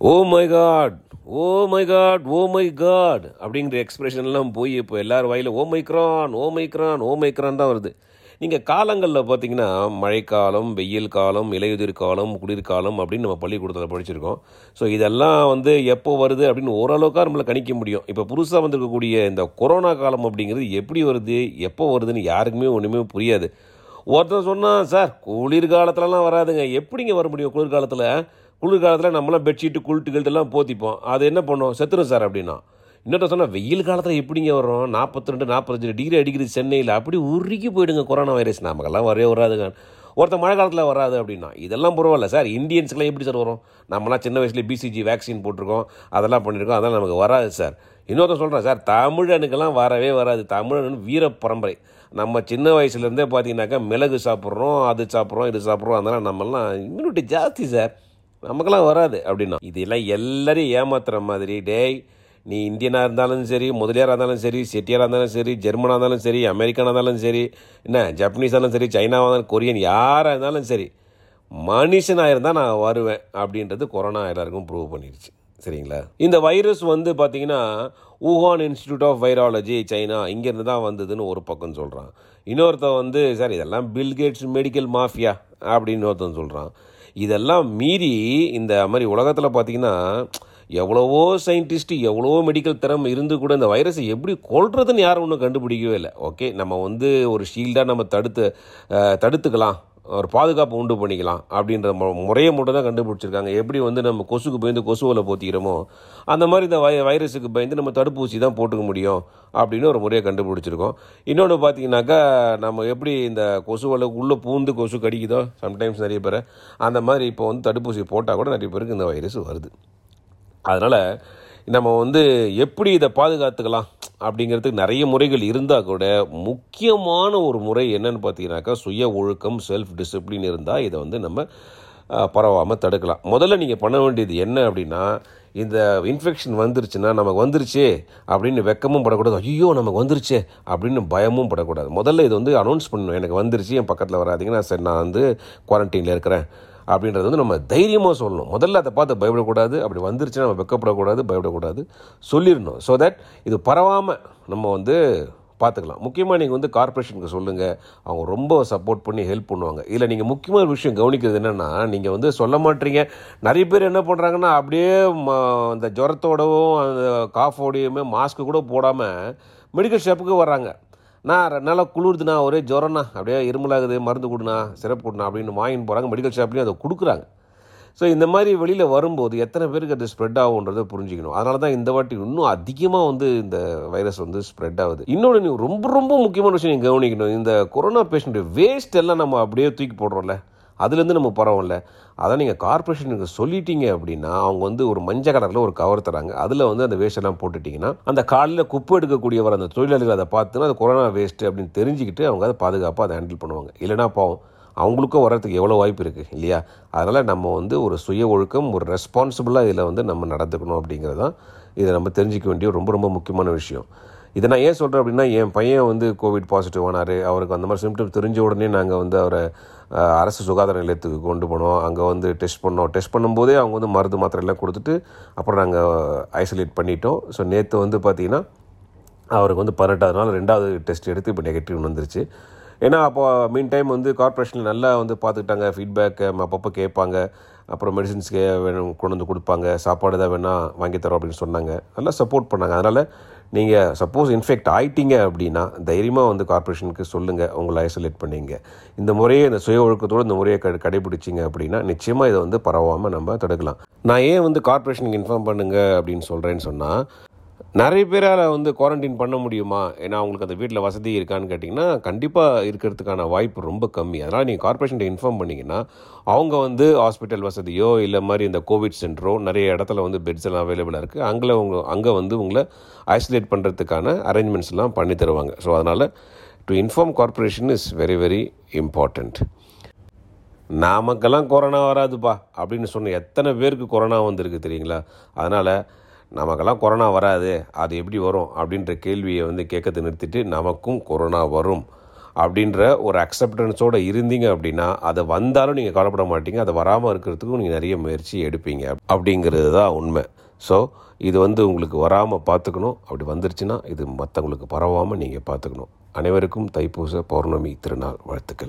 O my god oh my god oh my god அப்படிங்கிற எக்ஸ்பிரஷன்லாம் போய் இப்போ எல்லார் வாயில் omicron omicron omicron தான் வருது. நீங்கள் காலங்களில் பார்த்தீங்கன்னா மழைக்காலம் வெயில் காலம் இலையுதிர் காலம் குளிர்காலம் அப்படின்னு நம்ம பள்ளிக்கூடத்தில் படிச்சிருக்கோம். ஸோ இதெல்லாம் வந்து எப்போ வருது அப்படின்னு ஓரளவுக்காக நம்மளை கணிக்க முடியும். இப்போ புதுசாக வந்திருக்கக்கூடிய இந்த கொரோனா காலம் அப்படிங்கிறது எப்படி வருது எப்போ வருதுன்னு யாருக்குமே ஒன்றுமே புரியாது. ஒருத்தன் சொன்னான் சார் குளிர்காலத்துலலாம் வராதுங்க. எப்படிங்க வர முடியும் குளிர்காலத்தில்? குளிர்காலத்தில் நம்மளாம் பெட்ஷீட்டு குளிட்டு கில்ட்டெல்லாம் போத்திப்போம். அது என்ன பண்ணோம்? செத்துரும் சார் அப்படின்னா. இன்னொருத்த சொன்னால் வெயில் காலத்தில் எப்படிங்க வரும்? நாற்பத்தி ரெண்டு நாற்பத்தஞ்சு டிகிரி அடிக்கிறது சென்னையில். அப்படி உருகி போயிடுங்க கொரோனா வைரஸ் நமக்கெல்லாம் வரவே வராதுங்க. ஒருத்தன் மழை காலத்தில் வராது அப்படின்னா இதெல்லாம் பரவாயில்ல சார் இந்தியன்ஸ்க்கெலாம் எப்படி சார் வரும்? நம்மளாம் சின்ன வயசுலேயே பிசிஜி வேக்சின் போட்டிருக்கோம். அதெல்லாம் பண்ணியிருக்கோம் அதெல்லாம் நமக்கு வராது சார் இன்னொருத்தன் சொல்கிறேன் சார் தமிழனுக்கெல்லாம் வரவே வராது. தமிழன் வீர பரம்பரை. நம்ம சின்ன வயசுலேருந்தே பார்த்தீங்கன்னாக்கா மிளகு சாப்பிட்றோம் அது சாப்பிட்றோம் இது சாப்பிட்றோம். அதெல்லாம் நம்மலாம் இம்யூனிட்டி ஜாஸ்தி சார் நமக்கெல்லாம் வராது அப்படின்னா. இதெல்லாம் எல்லாரையும் ஏமாத்துற மாதிரி டேய் நீ இந்தியனாக இருந்தாலும் சரி முதலியாராக இருந்தாலும் சரி செட்டியாராக இருந்தாலும் சரி ஜெர்மனாக இருந்தாலும் சரி அமெரிக்கனாக இருந்தாலும் சரி என்ன ஜப்பனீஸாக இருந்தாலும் சரி சைனாவாக இருந்தாலும் கொரியன் யாராக இருந்தாலும் சரி மனுஷனாக இருந்தால் நான் வருவேன் அப்படின்றது கொரோனா எல்லாருக்கும் ப்ரூவ் பண்ணிடுச்சு. சரிங்களா? இந்த வைரஸ் வந்து பார்த்தீங்கன்னா Wuhan institute of virology China இங்கேருந்து தான் வந்ததுன்னு ஒரு பக்கம் சொல்கிறான் இன்னொருத்தன் வந்து சார் இதெல்லாம் பில்கேட்ஸ் மெடிக்கல் மாஃபியா அப்படின்னு ஒருத்தன் சொல்கிறான் இதெல்லாம் மீறி இந்த மாதிரி உலகத்தில் பார்த்தீங்கன்னா எவ்வளவோ சயின்டிஸ்ட் எவ்வளவோ மெடிக்கல் திறமை இருந்து கூட இந்த வைரஸை எப்படி கொள்றதுன்னு யாரும் ஒன்றும் கண்டுபிடிக்கவே இல்லை. ஓகே நம்ம வந்து ஒரு ஷீல்டாக நம்ம தடுத்து தடுத்துக்கலாம். ஒரு பாதுகாப்பு உண்டு பண்ணிக்கலாம் அப்படின்ற முறையை மட்டும் தான் கண்டுபிடிச்சிருக்காங்க. எப்படி வந்து நம்ம கொசுக்கு பயந்து கொசுவில் போத்திக்கிறோமோ அந்த மாதிரி இந்த வை வைரஸுக்கு பயந்து நம்ம தடுப்பூசி தான் போட்டுக்க முடியும் அப்படின்னு ஒரு முறையை கண்டுபிடிச்சிருக்கோம். இன்னொன்று பார்த்தீங்கன்னாக்கா நம்ம எப்படி இந்த கொசுவில் உள்ளே பூந்து கொசு கடிக்குதோ சம்டைம்ஸ் நிறைய பேர் அந்த மாதிரி இப்போ வந்து தடுப்பூசி போட்டால் கூட நிறைய பேருக்கு இந்த வைரஸ் வருது. அதனால் நம்ம வந்து எப்படி இதை பாதுகாத்துக்கலாம் அப்படிங்கிறதுக்கு நிறைய முறைகள் இருந்தால் கூட முக்கியமான ஒரு முறை என்னன்னு பார்த்தீங்கன்னாக்கா சுய ஒழுக்கம் செல்ஃப் டிசிப்ளின் இருந்தால் இதை வந்து நம்ம பரவாமல் தடுக்கலாம். முதல்ல நீங்கள் பண்ண வேண்டியது என்ன அப்படின்னா இந்த இன்ஃபெக்ஷன் வந்துருச்சுன்னா நமக்கு வந்துருச்சு அப்படின்னு வெக்கமும் படக்கூடாது. ஐயோ நமக்கு வந்துருச்சே அப்படின்னு பயமும் படக்கூடாது. முதல்ல இது வந்து அனௌன்ஸ் பண்ணணும். எனக்கு வந்துருச்சு என் பக்கத்தில் வராதீங்க. நான் சரி நான் வந்து குவாரண்டைனில் இருக்கிறேன். அப்படின்றது வந்து நம்ம தைரியமாக சொல்லணும். முதல்ல அதை பார்த்து பயப்படக்கூடாது. அப்படி வந்துருச்சுன்னா நம்ம வெக்கப்படக்கூடாது பயப்படக்கூடாது சொல்லிடணும். ஸோ தட் இது பரவாமல் நம்ம வந்து பார்த்துக்கலாம். முக்கியமாக நீங்கள் வந்து கார்ப்பரேஷனுக்கு சொல்லுங்கள் அவங்க ரொம்ப சப்போர்ட் பண்ணி ஹெல்ப் பண்ணுவாங்க. இதில் நீங்கள் முக்கியமான ஒரு விஷயம் கவனிக்கிறது என்னென்னா நீங்கள் வந்து சொல்ல மாட்டீங்க. நிறைய பேர் என்ன பண்ணுறாங்கன்னா அப்படியே ம- அந்த ஜுரத்தோடவும் அந்த காஃபோடையுமே மாஸ்க்கு கூட போடாமல் மெடிக்கல் ஷாப்புக்கு வர்றாங்க. நான் ரெண்டு நாளாக குளிர்துண்ணா ஒரே ஜுரம்ண்ணா. அப்படியே இருமலாகுது மருந்து கொடுண்ணா சிறப்பு கொடுண்ணா அப்படின்னு வாங்கின்னு போகிறாங்க மெடிக்கல் ஷாப்லேயும் அதை கொடுக்குறாங்க. ஸோ இந்த மாதிரி வெளியில் வரும்போது எத்தனை பேருக்கு அது ஸ்ப்ரெட் ஆகுன்றதை புரிஞ்சுக்கணும். அதனால தான் இந்த வாட்டி இன்னும் அதிகமாக வந்து இந்த வைரஸ் வந்து ஸ்ப்ரெட் ஆகுது. இன்னொன்று நீங்கள் ரொம்ப ரொம்ப முக்கியமான விஷயம் நீங்கள் கவனிக்கணும். இந்த கொரோனா பேஷண்ட்டு வேஸ்ட் எல்லாம் நம்ம அப்படியே தூக்கி போடுறோம்ல. அதுலேருந்து நம்ம பரவோம்ல அதான் நீங்கள் கார்ப்பரேஷனுக்கு சொல்லிட்டீங்க அப்படின்னா அவங்க வந்து ஒரு மஞ்சள் கலரில் ஒரு கவர் தராங்க. அதில் வந்து அந்த வேஸ்ட்டெல்லாம் போட்டுட்டிங்கன்னா அந்த காலையில் குப்பை எடுக்கக்கூடியவர் அந்த தொழிலாளிகள் அதை பார்த்துன்னா அது கொரோனா வேஸ்ட்டு அப்படின்னு தெரிஞ்சுக்கிட்டு அவங்க அதை பாதுகாப்பாக அதை ஹேண்டில் பண்ணுவாங்க. இல்லைனா பாவம் அவங்களுக்கும் வர்றதுக்கு எவ்வளோ வாய்ப்பு இருக்குது இல்லையா? அதனால் நம்ம வந்து ஒரு சுய ஒழுக்கம் ஒரு ரெஸ்பான்சிபிளாக இதில் வந்து நம்ம நடந்துக்கணும் அப்படிங்கிறது தான் இதை நம்ம தெரிஞ்சிக்க வேண்டிய ரொம்ப ரொம்ப முக்கியமான விஷயம். இதை நான் ஏன் சொல்கிறேன் அப்படின்னா என் பையன் வந்து கோவிட் பாசிட்டிவ் ஆனார். அவருக்கு அந்த மாதிரி சிம்டம் தெரிஞ்ச உடனே நாங்கள் வந்து அவரை அரசு சுகாதார நிலையத்துக்கு கொண்டு போனோம். அங்கே வந்து டெஸ்ட் பண்ணோம். டெஸ்ட் பண்ணும்போதே அவங்க வந்து மருந்து மாத்திரை எல்லாம் கொடுத்துட்டு அப்புறம் நாங்கள் ஐசோலேட் பண்ணிட்டோம். ஸோ நேற்று வந்து பார்த்திங்கன்னா அவருக்கு வந்து பதினெட்டாவது நாள் ரெண்டாவது டெஸ்ட் எடுத்து இப்போ நெகட்டிவ் வந்துருச்சு ஏன்னா அப்போ மீன் டைம் வந்து கார்ப்பரேஷனில் நல்லா வந்து பார்த்துக்கிட்டாங்க ஃபீட்பேக் அப்பப்போ கேட்பாங்க. அப்புறம் மெடிசின்ஸ் வேணும் கொண்டு வந்து கொடுப்பாங்க. சாப்பாடு தான் வேணால் வாங்கி தரோம் அப்படின்னு சொன்னாங்க. நல்லா சப்போர்ட் பண்ணாங்க. அதனால் நீங்கள் சப்போஸ் இன்ஃபெக்ட் ஆயிட்டீங்க அப்படின்னா தைரியமாக வந்து கார்ப்பரேஷனுக்கு சொல்லுங்கள் உங்களை ஐசோலேட் பண்ணிங்க. இந்த முறையை இந்த சுய ஒழுக்கத்தோடு இந்த முறையை க கடைபிடிச்சிங்க அப்படின்னா நிச்சயமாக இதை வந்து பரவாமல் நம்ம தடுக்கலாம். நான் ஏன் வந்து கார்ப்பரேஷனுக்கு இன்ஃபார்ம் பண்ணுங்க அப்படின்னு சொல்கிறேன்னு சொன்னால் நிறைய பேரால் வந்து குவாரண்டைன் பண்ண முடியுமா? ஏன்னா அவங்களுக்கு அந்த வீட்டில் வசதி இருக்கான்னு கேட்டிங்கன்னா கண்டிப்பாக இருக்கிறதுக்கான வாய்ப்பு ரொம்ப கம்மி. அதனால் நீங்கள் கார்ப்பரேஷன் இன்ஃபார்ம் பண்ணிங்கன்னா அவங்க வந்து ஹாஸ்பிட்டல் வசதியோ இல்லை மாதிரி இந்த கோவிட் சென்டரோ நிறைய இடத்துல வந்து பெட்ஸ் எல்லாம் அவைலபிளாக இருக்குது அங்கே உங்க அங்கே வந்து உங்களை ஐசோலேட் பண்ணுறதுக்கான அரேஞ்ச்மெண்ட்ஸ்லாம் பண்ணி தருவாங்க. ஸோ அதனால் to inform corporation is very very important நமக்கெல்லாம் கொரோனா வராதுப்பா அப்படின்னு சொன்ன எத்தனை பேருக்கு கொரோனா வந்திருக்கு தெரியுங்களா? அதனால் நமக்கெல்லாம் கொரோனா வராது அது எப்படி வரும் அப்படின்ற கேள்வியை வந்து கேட்கறது நிறுத்திட்டு நமக்கும் கொரோனா வரும் அப்படின்ற ஒரு அக்செப்டன்ஸோடு இருந்தீங்க அப்படின்னா அதை வந்தாலும் நீங்கள் கவலைப்பட மாட்டீங்க. அதை வராமல் இருக்கிறதுக்கும் நீங்கள் நிறைய முயற்சி எடுப்பீங்க அப்படிங்கிறது தான் உண்மை. ஸோ இது வந்து உங்களுக்கு வராமல் பார்த்துக்கணும். அப்படி வந்துருச்சுன்னா இது மற்றவங்களுக்கு பரவாமல் நீங்கள் பார்த்துக்கணும். அனைவருக்கும் தைப்பூச பௌர்ணமி திருநாள் வாழ்த்துக்கள்.